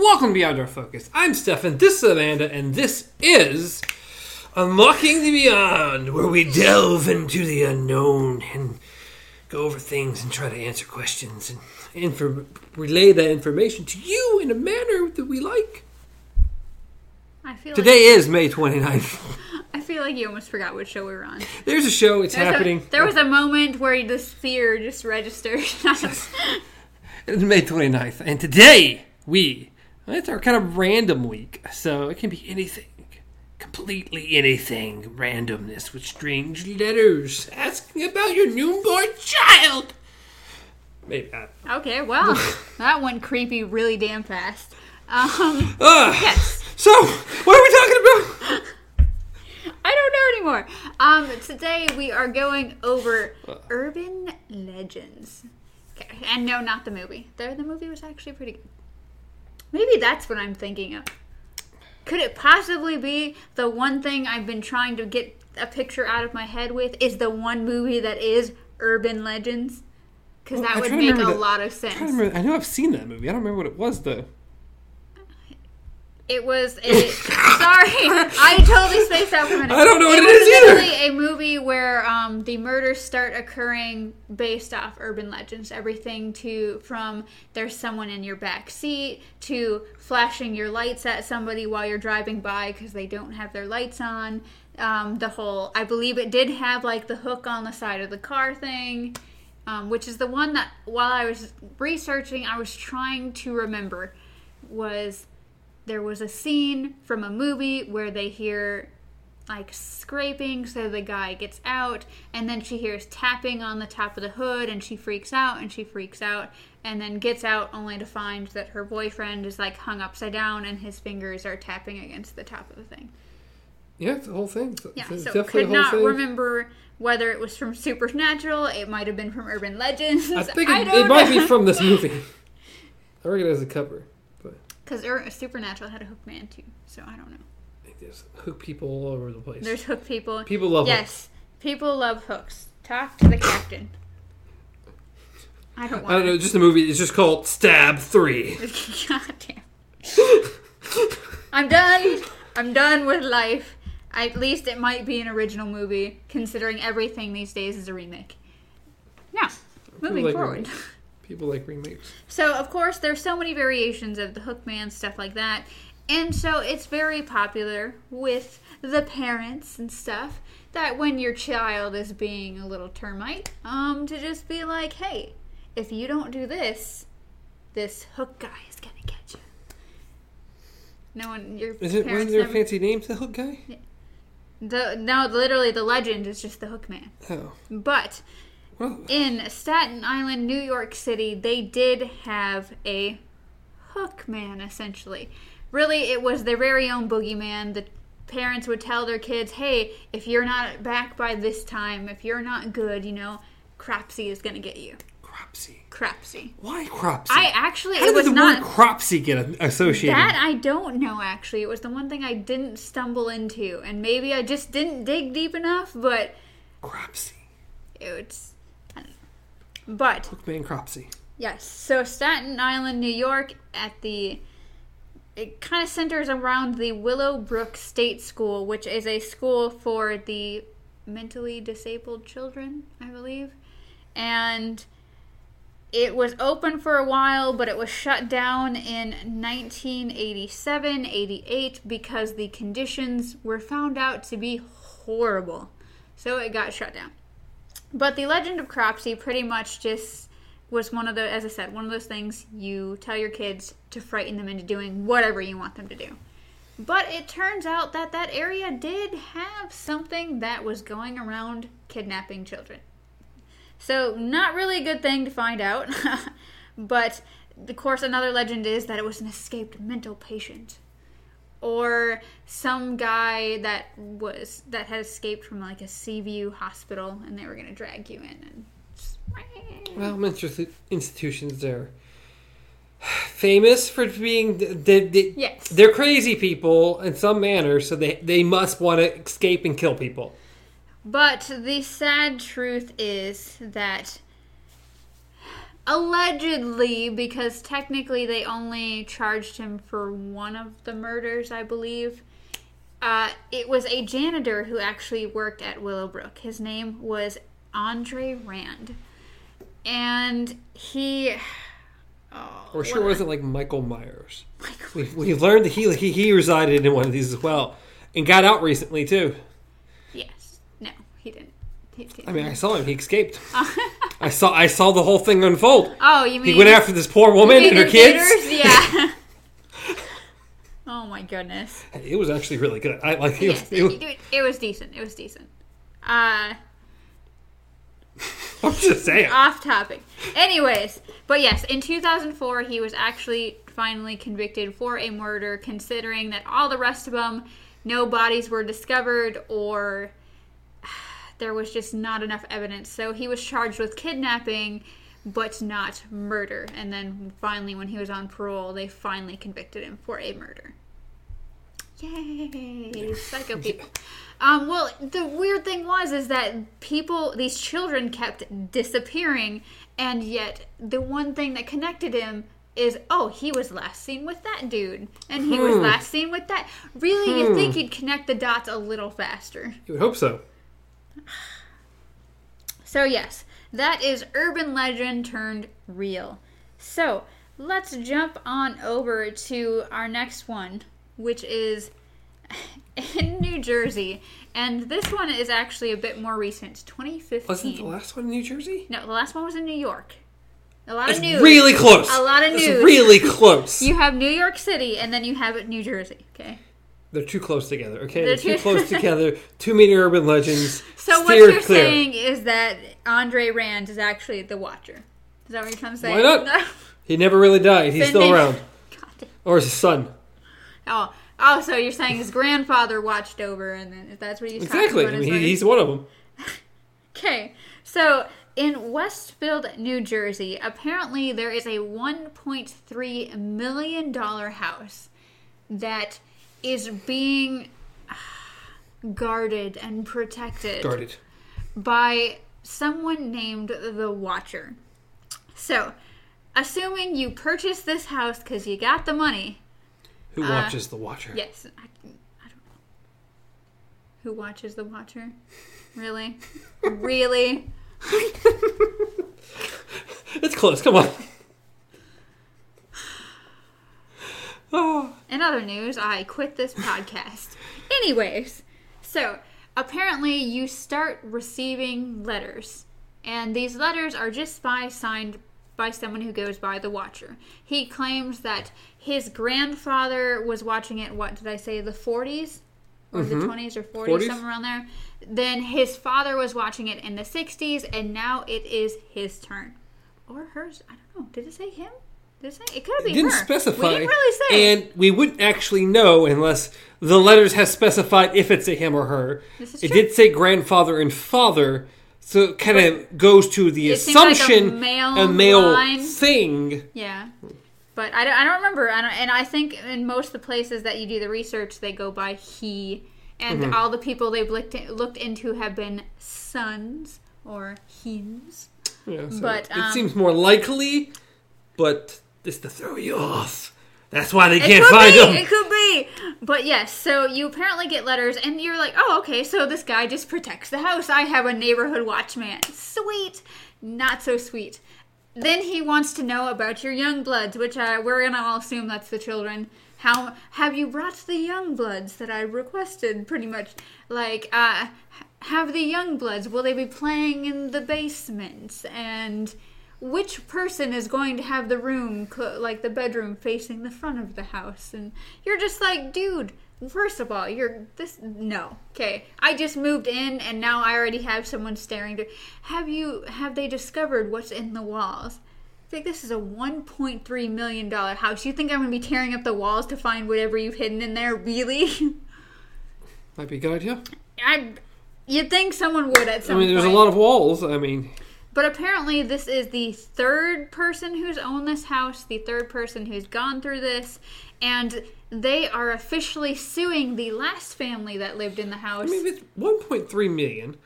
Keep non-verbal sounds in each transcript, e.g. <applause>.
Welcome to Beyond Our Focus. I'm Stefan, this is Amanda, and this is Unlocking the Beyond, where we delve into the unknown and go over things and try to answer questions and infor- relay that information to you in a manner that we like. I feel Today is May 29th. like <laughs> I feel like you almost forgot what show we were on. There's a show, it's There's a- happening. there was a moment where the sphere just registered. <laughs> It's May 29th, and today we, it's our kind of random week, so it can be anything. Completely anything. Randomness with strange letters asking about your newborn child. Maybe not. okay, well, <laughs> that went creepy really damn fast. Um, Ugh. yes, So, what are we talking about? <laughs> I don't know anymore. Um, today we are going over urban legends. Okay, and no, not the movie. The, the movie was actually pretty good. Maybe that's what I'm thinking of. Could it possibly be the one thing I've been trying to get a picture out of my head with is the one movie that is urban legends? Because Well, oh, that I'm would make a that- lot of sense. I, remember- I know I've seen that movie. I don't remember what it was, though. It was a <laughs> sorry, I totally spaced out for a minute. I don't know what it was is either. a movie where um, the murders start occurring based off urban legends. Everything to from there's someone in your back seat to flashing your lights at somebody while you're driving by because they don't have their lights on. Um, the whole I believe it did have like the hook on the side of the car thing. Um, which is the one that while I was researching, I was trying to remember was there was a scene from a movie where they hear like scraping so the guy gets out and then she hears tapping on the top of the hood and she freaks out and she freaks out and then gets out only to find that her boyfriend is like hung upside down and his fingers are tapping against the top of the thing Yeah, it's the whole thing. It's- yeah it's so definitely could not thing. remember whether it was from supernatural it might have been from urban legends I think I it, it might be from this movie. <laughs> I recognize the cover, because supernatural had a hook man too so i don't know there's hook people all over the place. there's hook people people love hooks. Yes, people love hooks. Talk to the captain. I don't want. I don't know, just a movie. It's just called Stab 3. <laughs> God damn. I'm done. I'm done with life. At least it might be an original movie, considering everything these days is a remake. Now, moving like forward. <laughs> People like remakes. So, of course, there's so many variations of the Hookman, stuff like that. And so it's very popular with the parents and stuff that when your child is being a little termite, um, to just be like, hey, if you don't do this, this hook guy is gonna get you. No one, your Is it, there a never, fancy name to the hook guy? the, no, literally the legend is just the Hookman. Oh. But in Staten Island, New York City, they did have a hook man, essentially. Really, it was their very own boogeyman. The parents would tell their kids, hey, if you're not back by this time, if you're not good, you know, Cropsy is going to get you. Cropsy. Cropsy. Why Cropsy? I actually, How it was the not. word Cropsy get associated? That I don't know actually. It was the one thing I didn't stumble into. And maybe I just didn't dig deep enough, but Cropsy. it's. But Hookman Cropsy. Yes. So Staten Island, New York, at the it kind of centers around the Willowbrook State School, which is a school for the mentally disabled children, I believe. And it was open for a while, but it was shut down in 1987, 88 because the conditions were found out to be horrible. So it got shut down. But the Legend of Cropsy pretty much just was one of the, as I said, one of those things you tell your kids to frighten them into doing whatever you want them to do. But it turns out that that area did have something that was going around kidnapping children. So, not really a good thing to find out. <laughs> but, of course, another legend is that it was an escaped mental patient. Or some guy that was that had escaped from like a Seaview hospital and they were gonna drag you in and Well, mental institutions are famous for being they, they, Yes. they're crazy people in some manner, so they they must want to escape and kill people. But the sad truth is that allegedly, because technically they only charged him for one of the murders, I believe. Uh, it was a janitor who actually worked at Willowbrook. His name was Andre Rand. And he. Oh, Or sure what- wasn't like Michael Myers. Michael- We, we learned that he, he he resided in one of these as well, and got out recently too. Yes. No, he didn't. He didn't. I mean, I saw him. He escaped. <laughs> I saw I saw the whole thing unfold. oh, you mean. He went after this poor woman and her kids. theaters? Yeah. <laughs> oh my goodness. It was actually really good. I like. It was, Yes, it was- it, it was decent. It was decent. Uh, <laughs> I'm just saying. off topic. Anyways, but yes, in 2004, he was actually finally convicted for a murder, considering that all the rest of them, no bodies were discovered or there was just not enough evidence. So he was charged with kidnapping, but not murder. And then finally, when he was on parole, they finally convicted him for a murder. Yay, psycho <laughs> people. Um, well, the weird thing was is that people, these children, kept disappearing, and yet the one thing that connected him is, oh, he was last seen with that dude, and he was Hmm. last seen with that. Really, you'd think he'd connect the dots a little faster. You would hope so. So yes, that is urban legend turned real. So let's jump on over to our next one, which is <laughs> in New Jersey, and this one is actually a bit more recent, 2015. Wasn't the last one in New Jersey? no, the last one was in New York. A lot That's of news. really close. A lot of news. really close. You have New York City, and then you have New Jersey. Okay. They're too close together. Okay, They're they're, too close <laughs> together. Too many urban legends. <laughs> So what you're clear. saying is that Andre Rand is actually the Watcher. Is that what you're trying to say? Why not? <laughs> He never really died. He's still around, or his son. Oh, oh, so you're saying his grandfather watched over, and then that's what he's Exactly. talking I mean, he, he's one of them. Okay, so in Westfield, New Jersey, apparently there is a 1.3 million dollar house that is being guarded and protected Guarded. by someone named the Watcher. So, assuming you purchased this house because you got the money, Who Uh, watches the Watcher? Yes, I, I don't know. Who watches The Watcher? Really? <laughs> really? It's close. Come on. Oh, <sighs> In other news, I quit this podcast. <laughs> Anyways, so apparently you start receiving letters, and these letters are just by signed by someone who goes by the Watcher. He claims that his grandfather was watching it. What did I say? The 40s or the mm-hmm. 20s or 40s, 40s. somewhere around there. Then his father was watching it in the 60s, and now it is his turn or hers. I don't know. Did it say him? It could be it didn't her. specify. We didn't really say. And we wouldn't actually know unless the letters has specified if it's a him or her. This is it true. did say grandfather and father, so it kind of goes to the It seems like a assumption male line. thing. Yeah. But I don't, I don't remember. I don't, and I think in most of the places that you do the research, they go by he. And Mm-hmm. all the people they've looked, looked into have been sons or hims. Yeah, so But, it um, seems more likely, but this to throw you off. That's why they It can't find be. them. It could be. But yes, so you apparently get letters, and you're like, oh, okay, so this guy just protects the house. I have a neighborhood watchman. Sweet. Not so sweet. Then he wants to know about your young bloods, which uh, we're gonna all assume that's the children. How have you brought the young bloods that I requested? Pretty much, like, uh, have the young bloods? Will they be playing in the basement? And which person is going to have the room, co- like the bedroom, facing the front of the house? And you're just like, dude. First of all, you're this no. Okay, I just moved in and now I already have someone staring. To, have you? Have they discovered what's in the walls? I think this is a 1.3 million dollar house. You think I'm gonna be tearing up the walls to find whatever you've hidden in there? Really? Might be a good idea. <laughs> I. You'd think someone would at some. I mean, there's a lot of walls. I mean, But apparently, this is the third person who's owned this house, the third person who's gone through this, and they are officially suing the last family that lived in the house. I mean, it's 1.3 million.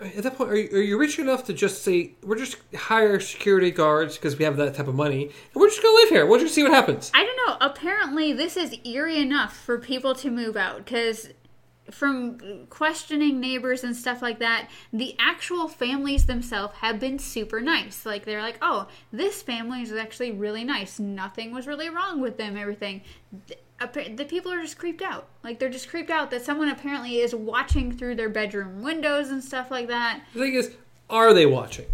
at that point, are you, are you rich enough to just say we're just hire security guards because we have that type of money, and we're just gonna live here? We'll just see what happens. I don't know. Apparently, this is eerie enough for people to move out because from questioning neighbors and stuff like that, the actual families themselves have been super nice. Like they're like, "Oh, this family is actually really nice. Nothing was really wrong with them. Everything." The, people are just creeped out. Like they're just creeped out that someone apparently is watching through their bedroom windows and stuff like that. The thing is, are they watching,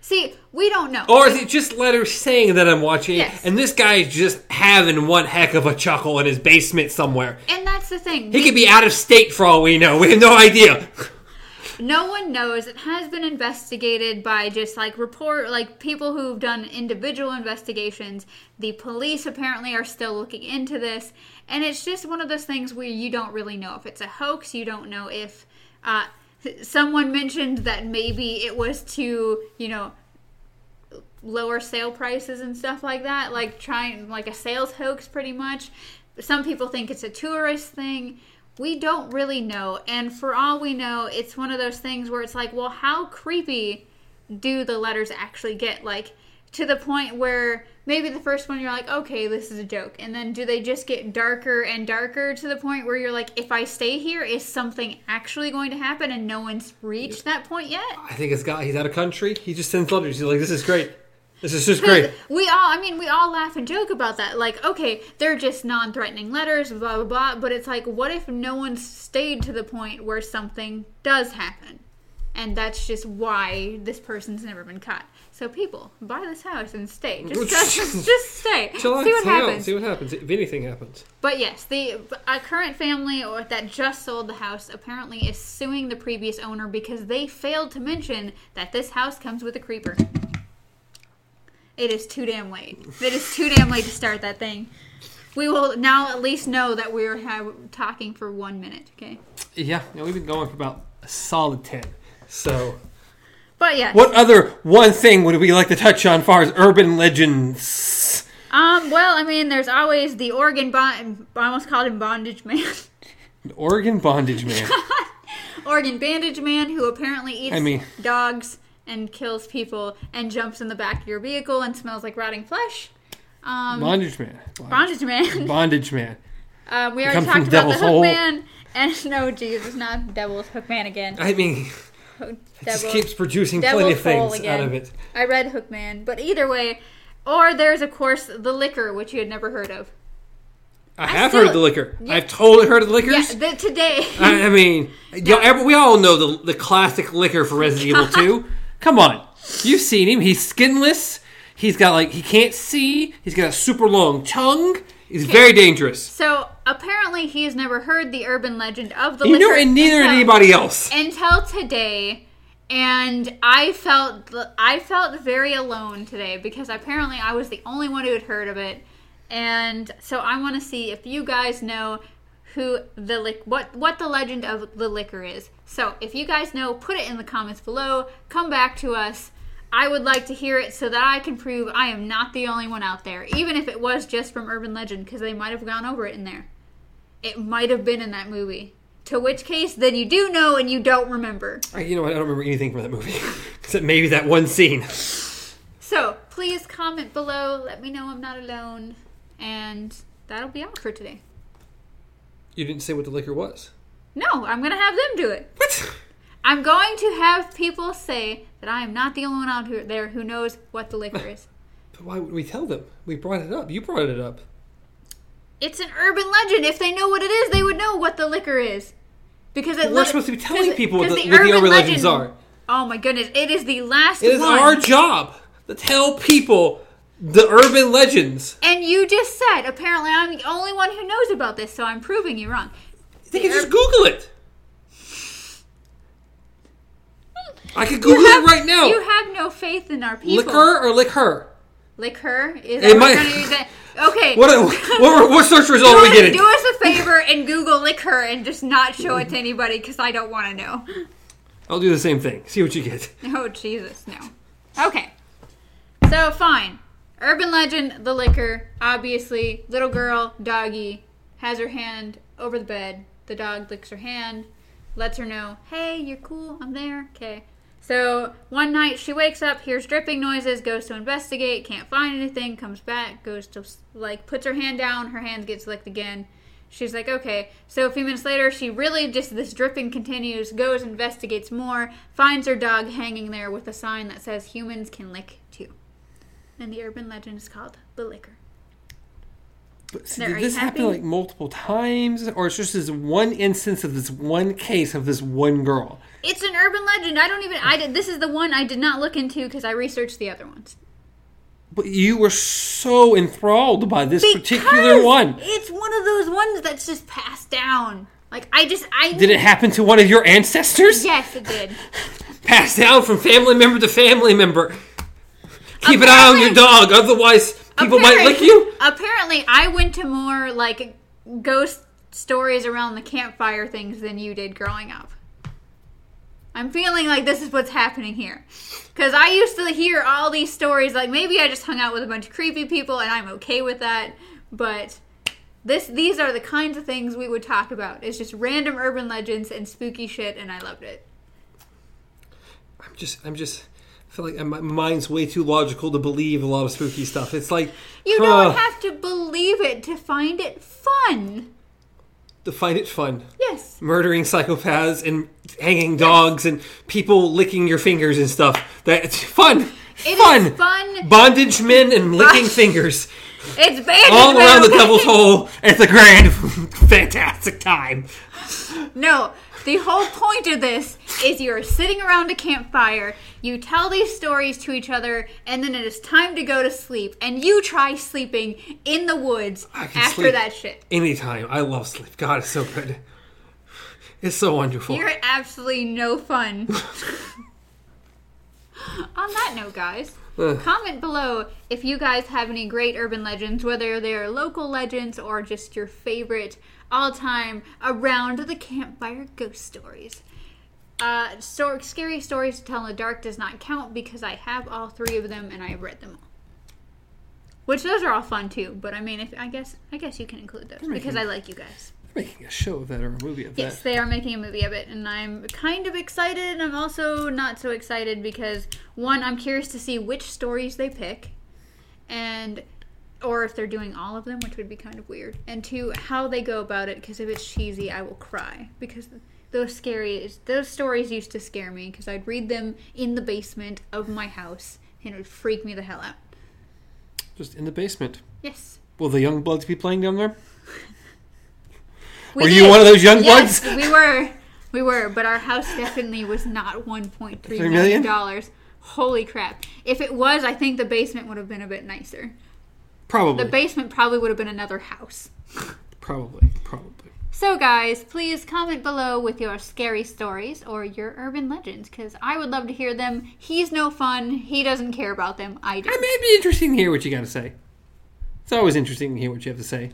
See, we don't know. or is it just letters saying that I'm watching, Yes. and this guy is just having one heck of a chuckle in his basement somewhere? and that's the thing. He could be out of state for all we know. We have no idea. No one knows. It has been investigated by just like report, like people who've done individual investigations. The police apparently are still looking into this, and it's just one of those things where you don't really know if it's a hoax. You don't know if uh, someone mentioned that maybe it was to you know lower sale prices and stuff like that, like trying like a sales hoax, pretty much. Some people think it's a tourist thing. We don't really know, and for all we know, it's one of those things where it's like, well, how creepy do the letters actually get? Like to the point where maybe the first one you're like, okay, this is a joke, and then do they just get darker and darker to the point where you're like, if I stay here, is something actually going to happen, and no one's reached that point yet? I think it's got. He's out of country. He just sends letters. He's like, "This is great. This is just great." <laughs> We all, I mean, we all laugh and joke about that. Like, okay, they're just non threatening letters, blah, blah, blah. But it's like, what if no one stayed to the point where something does happen? And that's just why this person's never been caught. So, people, buy this house and stay. <laughs> Just, just, just stay. <laughs> See what out, happens. See what happens. If anything happens. But yes, the a current family or that just sold the house apparently is suing the previous owner because they failed to mention that this house comes with a creeper. It is too damn late. It is too damn late to start that thing. We will now at least know that we're ha- talking for one minute. Okay. Yeah, yeah, we've been going for about a solid ten. So, But yeah. what other one thing would we like to touch on, as far as urban legends? Um. Well, I mean, there's always the Oregon bond. I almost called him bondage man. <laughs> Oregon bondage man. <laughs> Oregon bandage man who apparently eats I mean- dogs and kills people and jumps in the back of your vehicle and smells like rotting flesh. Um, bondage man. bondage man. <laughs> Bondage man. Uh, we already Comes talked about the Devil's hook Hole. man. And no, Jesus, not Devil's Hookman again. I mean, it just keeps producing plenty of things again. out of it. I read Hookman, but either way, or there's of course the licker, which you had never heard of. I have still- heard of the licker. Yeah. I've totally heard of the Yeah, lickers. the, today. <laughs> I, I mean, <laughs> every- we all know the the classic licker for Resident Evil <laughs> 2. Come on. You've seen him. He's skinless. He's got, like, he can't see. He's got a super long tongue. He's very dangerous. so apparently, he has never heard the urban legend of the You know, and neither did anybody else. until today. And i felt i felt very alone today because apparently i was the only one who had heard of it. And so i want to see if you guys know who the lic- what what the legend of the licker is. So if you guys know put it in the comments below. Come back to us i would like to hear it so that i can prove i am not the only one out there even if it was just from urban legend because they might have gone over it in there it might have been in that movie to which case then you do know and you don't remember I- You know what? I don't remember anything from that movie. <laughs> Except maybe that one scene. So please comment below. Let me know I'm not alone. And that'll be all for today. You didn't say what the licker was. No, I'm going to have them do it. What? <laughs> I'm going to have people say that I am not the only one out here- there who knows what the licker <laughs> is. But why would we tell them? We brought it up. You brought it up. It's an urban legend. If they know what it is, they would know what the licker is. Because it We're lit- supposed to be telling people what 'cause the, what the urban legends are. Oh my goodness, it is the last It is one. our job to tell people the urban legends. and you just said apparently I'm the only one who knows about this, so I'm proving you wrong. They can The just Google it. I could Google have- it right now. You have no faith in our people. Liquor or liquor? Liquor? Is It what might-? Okay. What, what, what search <laughs> result are we do, getting? do us a favor and Google licker and just not show it to anybody because I don't want to know. I'll do the same thing. See what you get. Oh Jesus, no. Okay. So fine. Urban legend, the licker. Obviously, little girl, doggy, has her hand over the bed. The dog licks her hand. lets her know, hey, you're cool, I'm there, okay. So one night she wakes up, hears dripping noises, goes to investigate, can't find anything, comes back, goes to, like, puts her hand down, her hand gets licked again. She's like, okay. So a few minutes later, she really just, this dripping continues, goes, investigates more, finds her dog hanging there with a sign that says humans can lick too. And the urban legend is called the licker. But see, did this happen like multiple times, or it's just this one instance of this one case of this one girl? It's an urban legend. I don't even. I did. This is the one I did not look into because I researched the other ones. But you were so enthralled by this particular one. It's one of those ones that's just passed down. Like I just I Did it happen to one of your ancestors? Yes, it did. <laughs> Passed down from family member to family member. Keep an eye on your dog, otherwise people might lick you. Apparently, I went to more like ghost stories around the campfire things than you did growing up. I'm feeling like this is what's happening here. Because I used to hear all these stories, like maybe I just hung out with a bunch of creepy people and I'm okay with that. But this these are the kinds of things we would talk about. It's just random urban legends and spooky shit, and I loved it. I'm just, I'm just, I feel like my mind's way too logical to believe a lot of spooky stuff. It's like You huh, don't have to believe it to find it fun. to find it fun. Yes. Murdering psychopaths and hanging dogs and people licking your fingers and stuff. That's fun. It is fun. fun. Bondage men and licking fingers. It's bad. All around the <laughs> devil's hole at the grand <laughs> fantastic time. No, the whole point of this is you're sitting around a campfire, you tell these stories to each other, and then it is time to go to sleep, and you try sleeping in the woods after that shit. Anytime. I love sleep. God, it's so good. It's so wonderful. You're absolutely no fun. <laughs> On that note, guys, Ugh. comment below if you guys have any great urban legends, whether they're local legends or just your favorite all time around the campfire ghost stories. Uh, sto- scary stories to tell in the dark does not count because I have all three of them and I have read them all. Which those are all fun too, but I mean, if I guess I guess you can include those because I like you guys. Making a show of that or a movie of it. Yes, that. they are making a movie of it, and I'm kind of excited. And I'm also not so excited because one, I'm curious to see which stories they pick, and or if they're doing all of them, which would be kind of weird. And two, how they go about it. Because if it's cheesy, I will cry because those scary those stories used to scare me because I'd read them in the basement of my house, and it would freak me the hell out. Just in the basement. Yes. Will the young bloods be playing down there? <laughs> We Were you one of those young yes, bloods? we were. We were, but our house definitely was not one point three Three million million? dollars. Holy crap! If it was, I think the basement would have been a bit nicer. Probably. The basement probably would have been another house. <laughs> probably. Probably. So, guys, please comment below with your scary stories or your urban legends, because I would love to hear them. He's no fun. He doesn't care about them. I do. It may be interesting to hear what you got to say. It's always interesting to hear what you have to say.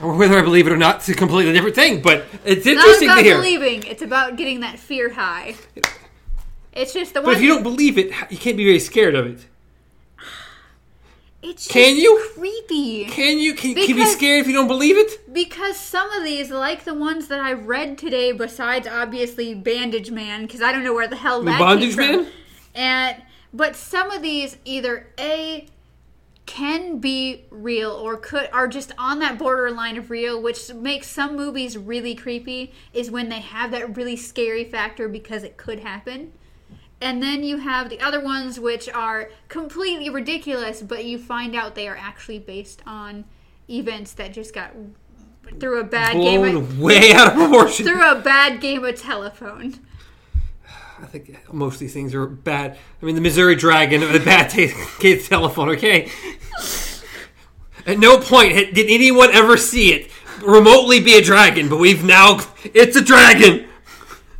Or whether I believe it or not, it's a completely different thing, but it's It's not interesting to about hear. believing. It's about getting that fear high. It's just the one. But if you don't believe it, you can't be very scared of it. It's just Can you? creepy. Can you? Can, can you be scared if you don't believe it? Because some of these, like the ones that I read today, besides obviously Bandage Man, because I don't know where the hell that Bondage came from. Man? And but some of these either a can be real or could are just on that borderline of real, which makes some movies really creepy. Is when they have that really scary factor because it could happen. And then you have the other ones which are completely ridiculous, but you find out they are actually based on events that just got through a bad game of, Blown way out of proportion. through a bad game of telephone. I think most of these things are bad. I mean, the Missouri Dragon, <laughs> of a bad taste kid's telephone. Okay. At no point did anyone ever see it remotely be a dragon, but we've now it's a dragon.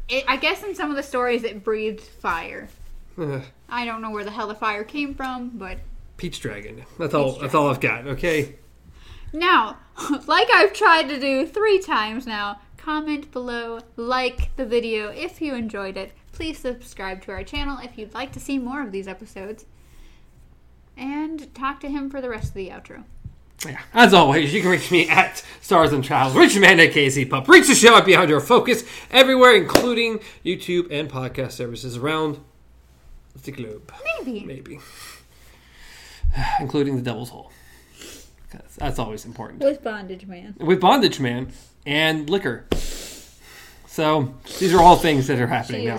It, I guess in some of the stories it breathed fire. I don't know where the hell the fire came from, but Peach dragon. That's all. Peach That's all I've got. Okay. now, <laughs> like I've tried to do three times now, comment below, like the video if you enjoyed it. Please subscribe to our channel if you'd like to see more of these episodes. And talk to him for the rest of the outro. Yeah. As always, you can reach me at Stars and Travels. Reach Amanda Casey Pup. Reach the show at Beyond Our Focus everywhere, including YouTube and podcast services around the globe. Maybe. Maybe. <sighs> including the Devil's Hole. That's always important. With Bondage Man. With Bondage Man and Licker. So, these are all things that are happening now.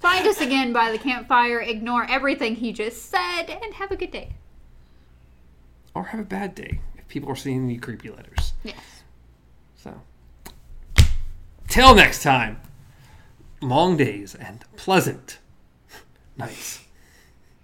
Find us again by the campfire. Ignore everything he just said, and have a good day. Or have a bad day if people are sending you creepy letters. Yes. So, till next time, long days and pleasant nights.